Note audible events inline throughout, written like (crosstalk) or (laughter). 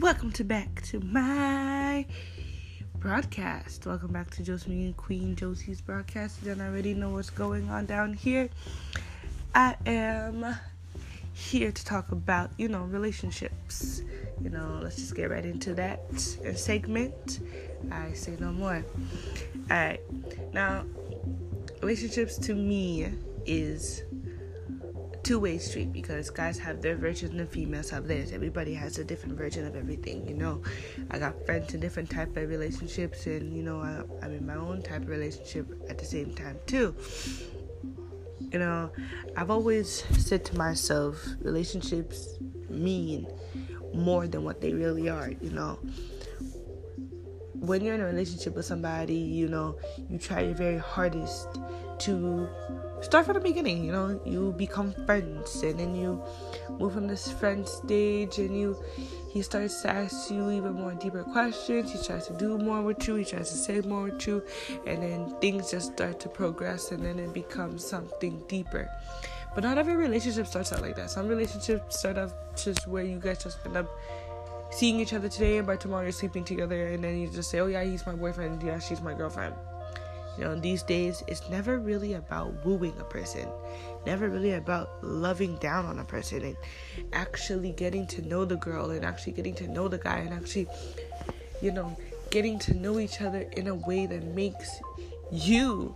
welcome to back to my broadcast. Welcome back to Josephine and Queen Josie's broadcast. You don't already know what's going on down here. I am here to talk about, you know, relationships. You know, let's just get right into that segment. I say no more. Alright. Now, relationships to me is two-way street because guys have their version and females have theirs. Everybody has a different version of everything, you know. I got friends in different type of relationships, and you know, I, I'm in my own type of relationship at the same time too. You know, I've always said to myself, relationships mean more than what they really are. You know, when you're in a relationship with somebody, you know, you try your very hardest to start from the beginning you know you become friends and then you move from this friend stage and you he starts to ask you even more deeper questions. He tries to do more with you. He tries to say more with you. And then things just start to progress and then it becomes something deeper. But not every relationship starts out like that. Some relationships start off just where you guys just end up seeing each other today and by tomorrow you're sleeping together and then you just say oh yeah he's my boyfriend. Yeah she's my girlfriend you know, these days, it's never really about wooing a person, never really about loving down on a person and actually getting to know the girl and actually getting to know the guy and actually, you know, getting to know each other in a way that makes you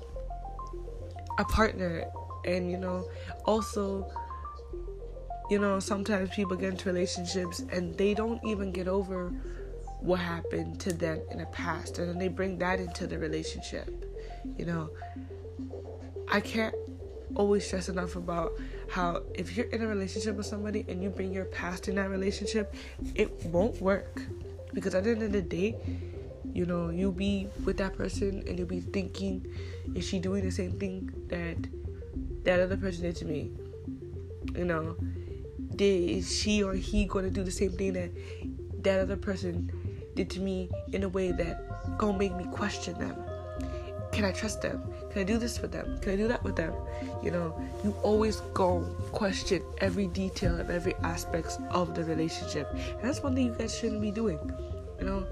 a partner. And, you know, also, you know, sometimes people get into relationships and they don't even get over what happened to them in the past and then they bring that into the relationship you know, I can't always stress enough about how if you're in a relationship with somebody and you bring your past in that relationship, it won't work. Because at the end of the day, you know, you'll be with that person and you'll be thinking, is she doing the same thing that that other person did to me? You know, did is she or he going to do the same thing that that other person did to me in a way that gonna make me question them? Can I trust them? Can I do this with them? Can I do that with them? You know, you always go question every detail of every aspects of the relationship. And that's one thing you guys shouldn't be doing. You know,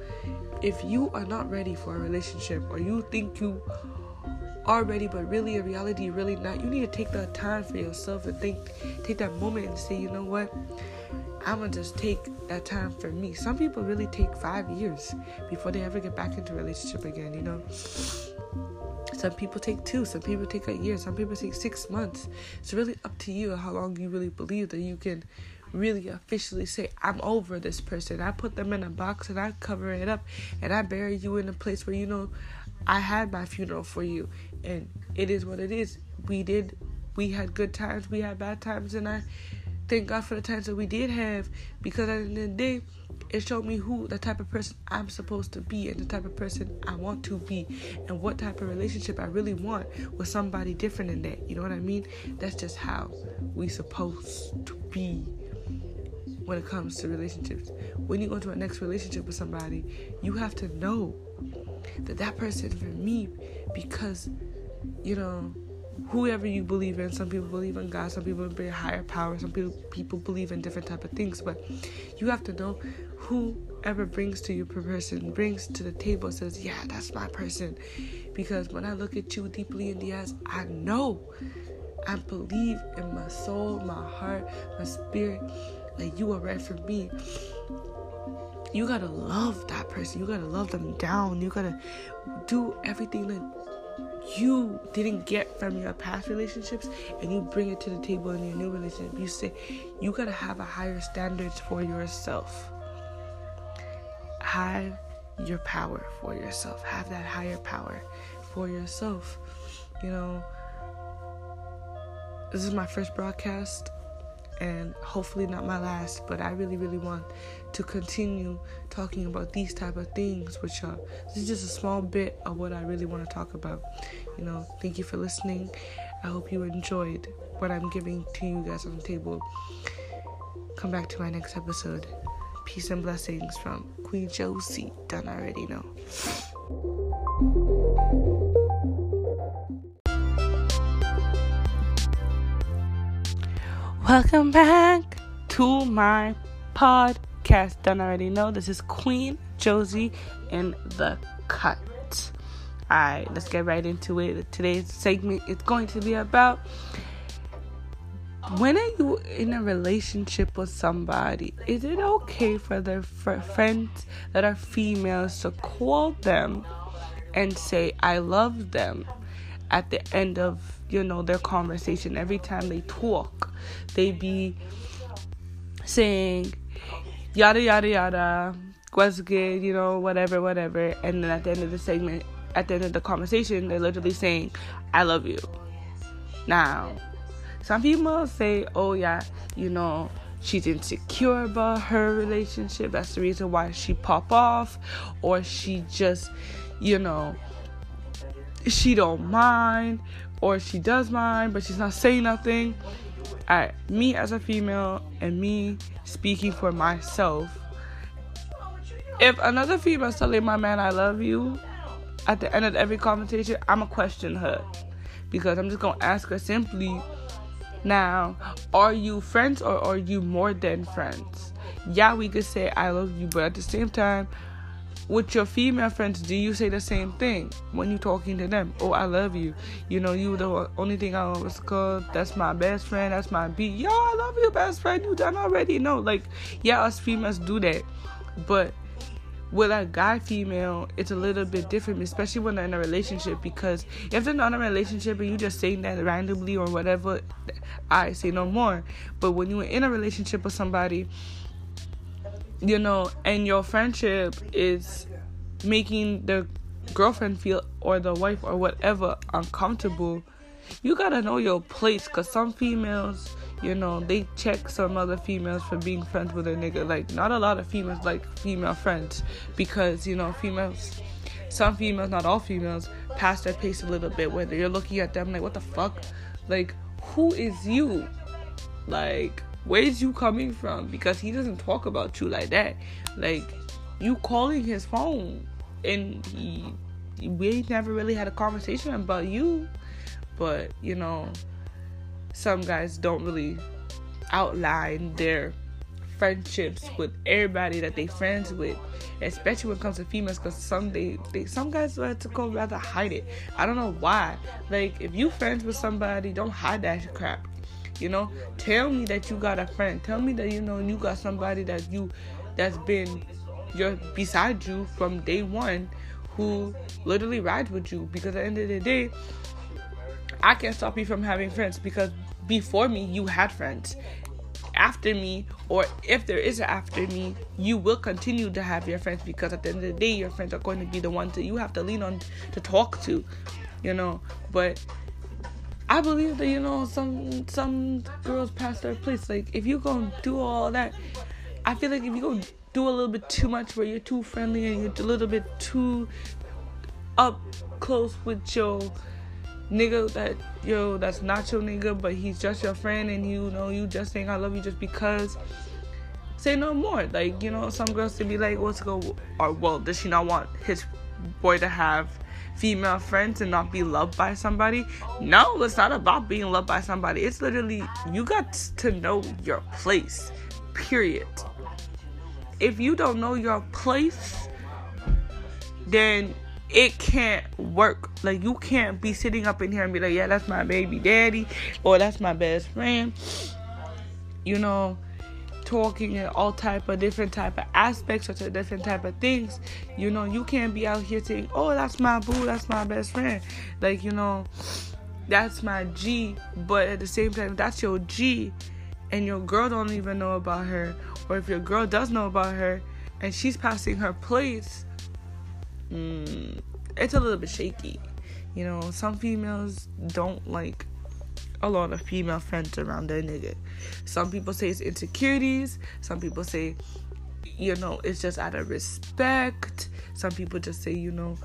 if you are not ready for a relationship or you think you are ready but really in reality really not, you need to take that time for yourself and think take that moment and say, you know what? I'm gonna just take that time for me. Some people really take five years before they ever get back into a relationship again, you know. Some people take two, some people take a year, some people take six months. It's really up to you how long you really believe that you can really officially say, I'm over this person. I put them in a box and I cover it up and I bury you in a place where you know I had my funeral for you. And it is what it is. We did, we had good times, we had bad times, and I thank God for the times that we did have because at the end of the day, it showed me who the type of person I'm supposed to be and the type of person I want to be and what type of relationship I really want with somebody different than that. You know what I mean? That's just how we supposed to be when it comes to relationships. When you go into a next relationship with somebody, you have to know that that person for me because you know whoever you believe in. Some people believe in God, some people believe in higher power, some people people believe in different type of things. But you have to know whoever brings to you per person brings to the table says, Yeah, that's my person. Because when I look at you deeply in the eyes, I know I believe in my soul, my heart, my spirit that you are right for me. You gotta love that person. You gotta love them down. You gotta do everything that you didn't get from your past relationships and you bring it to the table in your new relationship. You say you gotta have a higher standards for yourself. Have your power for yourself. Have that higher power for yourself. You know, this is my first broadcast and hopefully not my last but i really really want to continue talking about these type of things which y'all. This is just a small bit of what i really want to talk about. You know thank you for listening. I hope you enjoyed what i'm giving to you guys on the table. Come back to my next episode. Peace and blessings from queen josie. Done already know Welcome back to my podcast. don't already know, this is Queen Josie in the cut. Alright, let's get right into it. Today's segment is going to be about when are you in a relationship with somebody? Is it okay for their for friends that are females to call them and say I love them at the end of you know their conversation? Every time they talk, they be saying yada yada yada, what's good, you know, whatever, whatever, and then at the end of the segment, at the end of the conversation, they're literally saying I love you. Now some people say, oh, yeah, you know, she's insecure about her relationship. That's the reason why she pop off. Or she just, you know, she don't mind. Or she does mind, but she's not saying nothing. Alright, me as a female and me speaking for myself. If another female telling my man I love you at the end of every conversation, I'ma question her. Because I'm just gonna ask her simply now, are you friends or are you more than friends? Yeah, we could say I love you, but at the same time, with your female friends, do you say the same thing when you're talking to them? Oh, I love you. You know, you the only thing I was called. That's my best friend. That's my B. Yo, I love you, best friend. You done already? No, like, yeah, us females do that, but with a guy female it's a little bit different especially when they're in a relationship because if they're not in a relationship and you just saying that randomly or whatever i say no more but when you're in a relationship with somebody you know and your friendship is making the girlfriend feel or the wife or whatever uncomfortable you gotta know your place because some females you know, they check some other females for being friends with a nigga. Like, not a lot of females like female friends because, you know, females, some females, not all females, pass their pace a little bit where you're looking at them like, what the fuck? Like, who is you? Like, where's you coming from? Because he doesn't talk about you like that. Like, you calling his phone and he, we never really had a conversation about you. But, you know, some guys don't really outline their friendships with everybody that they friends with, especially when it comes to females. Because some they, they some guys like to go rather hide it. I don't know why. Like if you friends with somebody, don't hide that crap. You know, tell me that you got a friend. Tell me that you know you got somebody that you that's been your beside you from day one, who literally rides with you. Because at the end of the day, I can't stop you from having friends because before me, you had friends. After me, or if there is an after me, you will continue to have your friends because at the end of the day, your friends are going to be the ones that you have to lean on to talk to, you know. But I believe that you know some some girls pass their place. Like if you go do all that, I feel like if you go do a little bit too much where you're too friendly and you're a little bit too up close with your nigga that yo that's not your nigga but he's just your friend and you know you just saying I love you just because say no more like you know some girls to be like what's go or well does she not want his boy to have female friends and not be loved by somebody no it's not about being loved by somebody it's literally you got to know your place period if you don't know your place then it can't work. Like you can't be sitting up in here and be like, yeah, that's my baby daddy or that's my best friend. You know, talking in all type of different type of aspects or to different type of things. You know, you can't be out here saying, oh, that's my boo, that's my best friend. Like you know, that's my G. But at the same time, that's your G, and your girl don't even know about her, or if your girl does know about her, and she's passing her place mm, it's a little bit shaky. You know, some females don't like a lot of female friends around their nigga. Some people say it's insecurities. Some people say, you know, it's just out of respect. Some people just say, you know,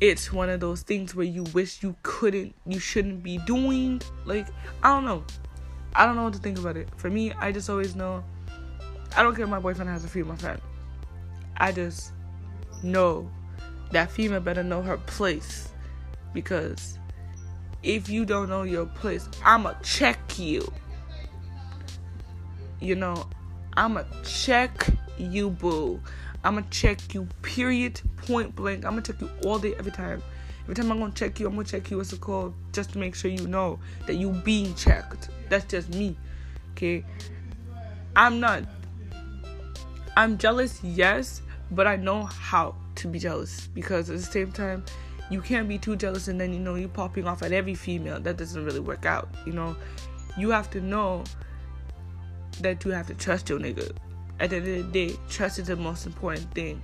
it's one of those things where you wish you couldn't, you shouldn't be doing. Like, I don't know. I don't know what to think about it. For me, I just always know I don't care if my boyfriend has a female friend. I just know that female better know her place because if you don't know your place, I'ma check you. You know, I'ma check you, boo. I'ma check you, period, point blank. I'ma check you all day, every time. Every time I'm gonna check you, I'm gonna check you what's it called, just to make sure you know that you being checked. That's just me. Okay. I'm not I'm jealous, yes, but I know how to be jealous because at the same time you can't be too jealous and then you know you're popping off at every female. That doesn't really work out. You know, you have to know that you have to trust your nigga. At the end of the day, trust is the most important thing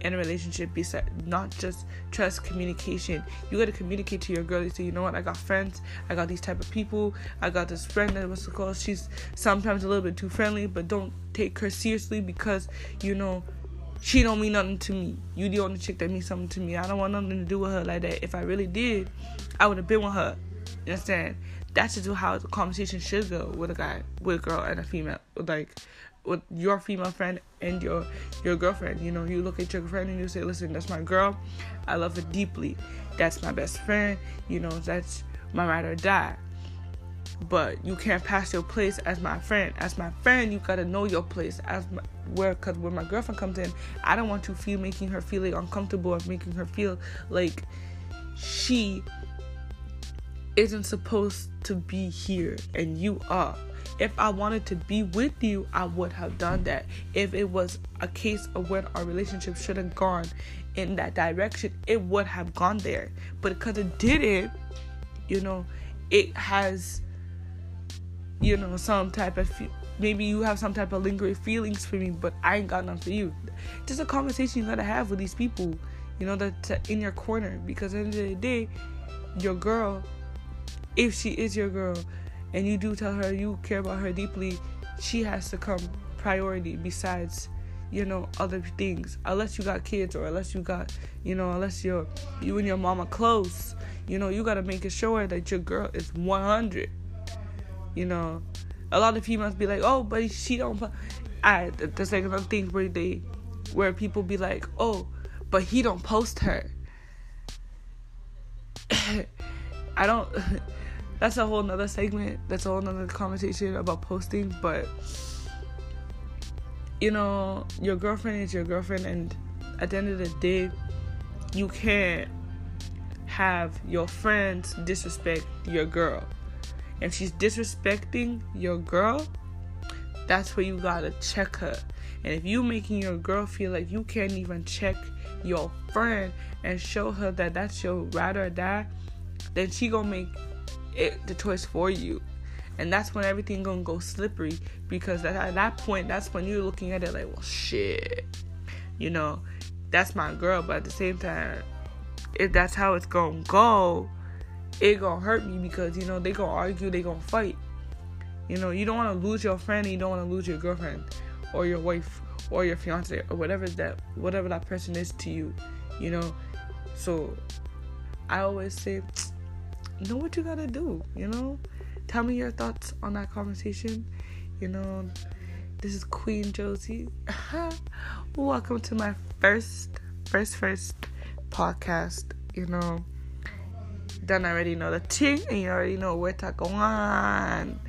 in a relationship. Besides not just trust communication. You got to communicate to your girl. You say you know what? I got friends. I got these type of people. I got this friend that was called? She's sometimes a little bit too friendly but don't take her seriously because you know she don't mean nothing to me. You the only chick that means something to me. I don't want nothing to do with her like that. If I really did, I would have been with her. You understand? That's just how the conversation should go with a guy, with a girl and a female. Like with your female friend and your your girlfriend. You know, you look at your friend and you say, Listen, that's my girl. I love her deeply. That's my best friend. You know, that's my ride or die but you can't pass your place as my friend. As my friend, you gotta know your place. As my, where, cause when my girlfriend comes in, I don't want to feel making her feel like uncomfortable or making her feel like she isn't supposed to be here and you are. If I wanted to be with you, I would have done that. If it was a case of when our relationship should have gone in that direction, it would have gone there. But because it didn't, you know, it has you know, some type of maybe you have some type of lingering feelings for me, but I ain't got none for you. Just a conversation you gotta have with these people, you know, that in your corner. Because at the end of the day, your girl, if she is your girl, and you do tell her you care about her deeply, she has to come priority besides you know other things unless you got kids or unless you got you know unless you're you and your mama close you know you got to make sure that your girl is 100 you know, a lot of females be like, "Oh, but she don't." I there's like another thing where they, where people be like, "Oh, but he don't post her." (laughs) I don't. (laughs) That's a whole nother segment. That's a whole nother conversation about posting. But you know, your girlfriend is your girlfriend, and at the end of the day, you can't have your friends disrespect your girl. If she's disrespecting your girl, that's where you gotta check her. And if you making your girl feel like you can't even check your friend and show her that that's your ride or die, then she gonna make it the choice for you. And that's when everything gonna go slippery because at that point, that's when you're looking at it like, well, shit, you know, that's my girl. But at the same time, if that's how it's gonna go, it gonna hurt me because you know they gonna argue, they gonna fight. You know, you don't want to lose your friend, you don't want to lose your girlfriend, or your wife, or your fiance, or whatever that whatever that person is to you. You know, so I always say, know what you gotta do. You know, tell me your thoughts on that conversation. You know, this is Queen Josie. (laughs) Welcome to my first, first, first podcast. You know done already know the thing and you already know where to go on.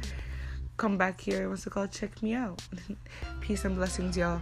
Come back here. What's it called? Check me out. (laughs) Peace and blessings, y'all.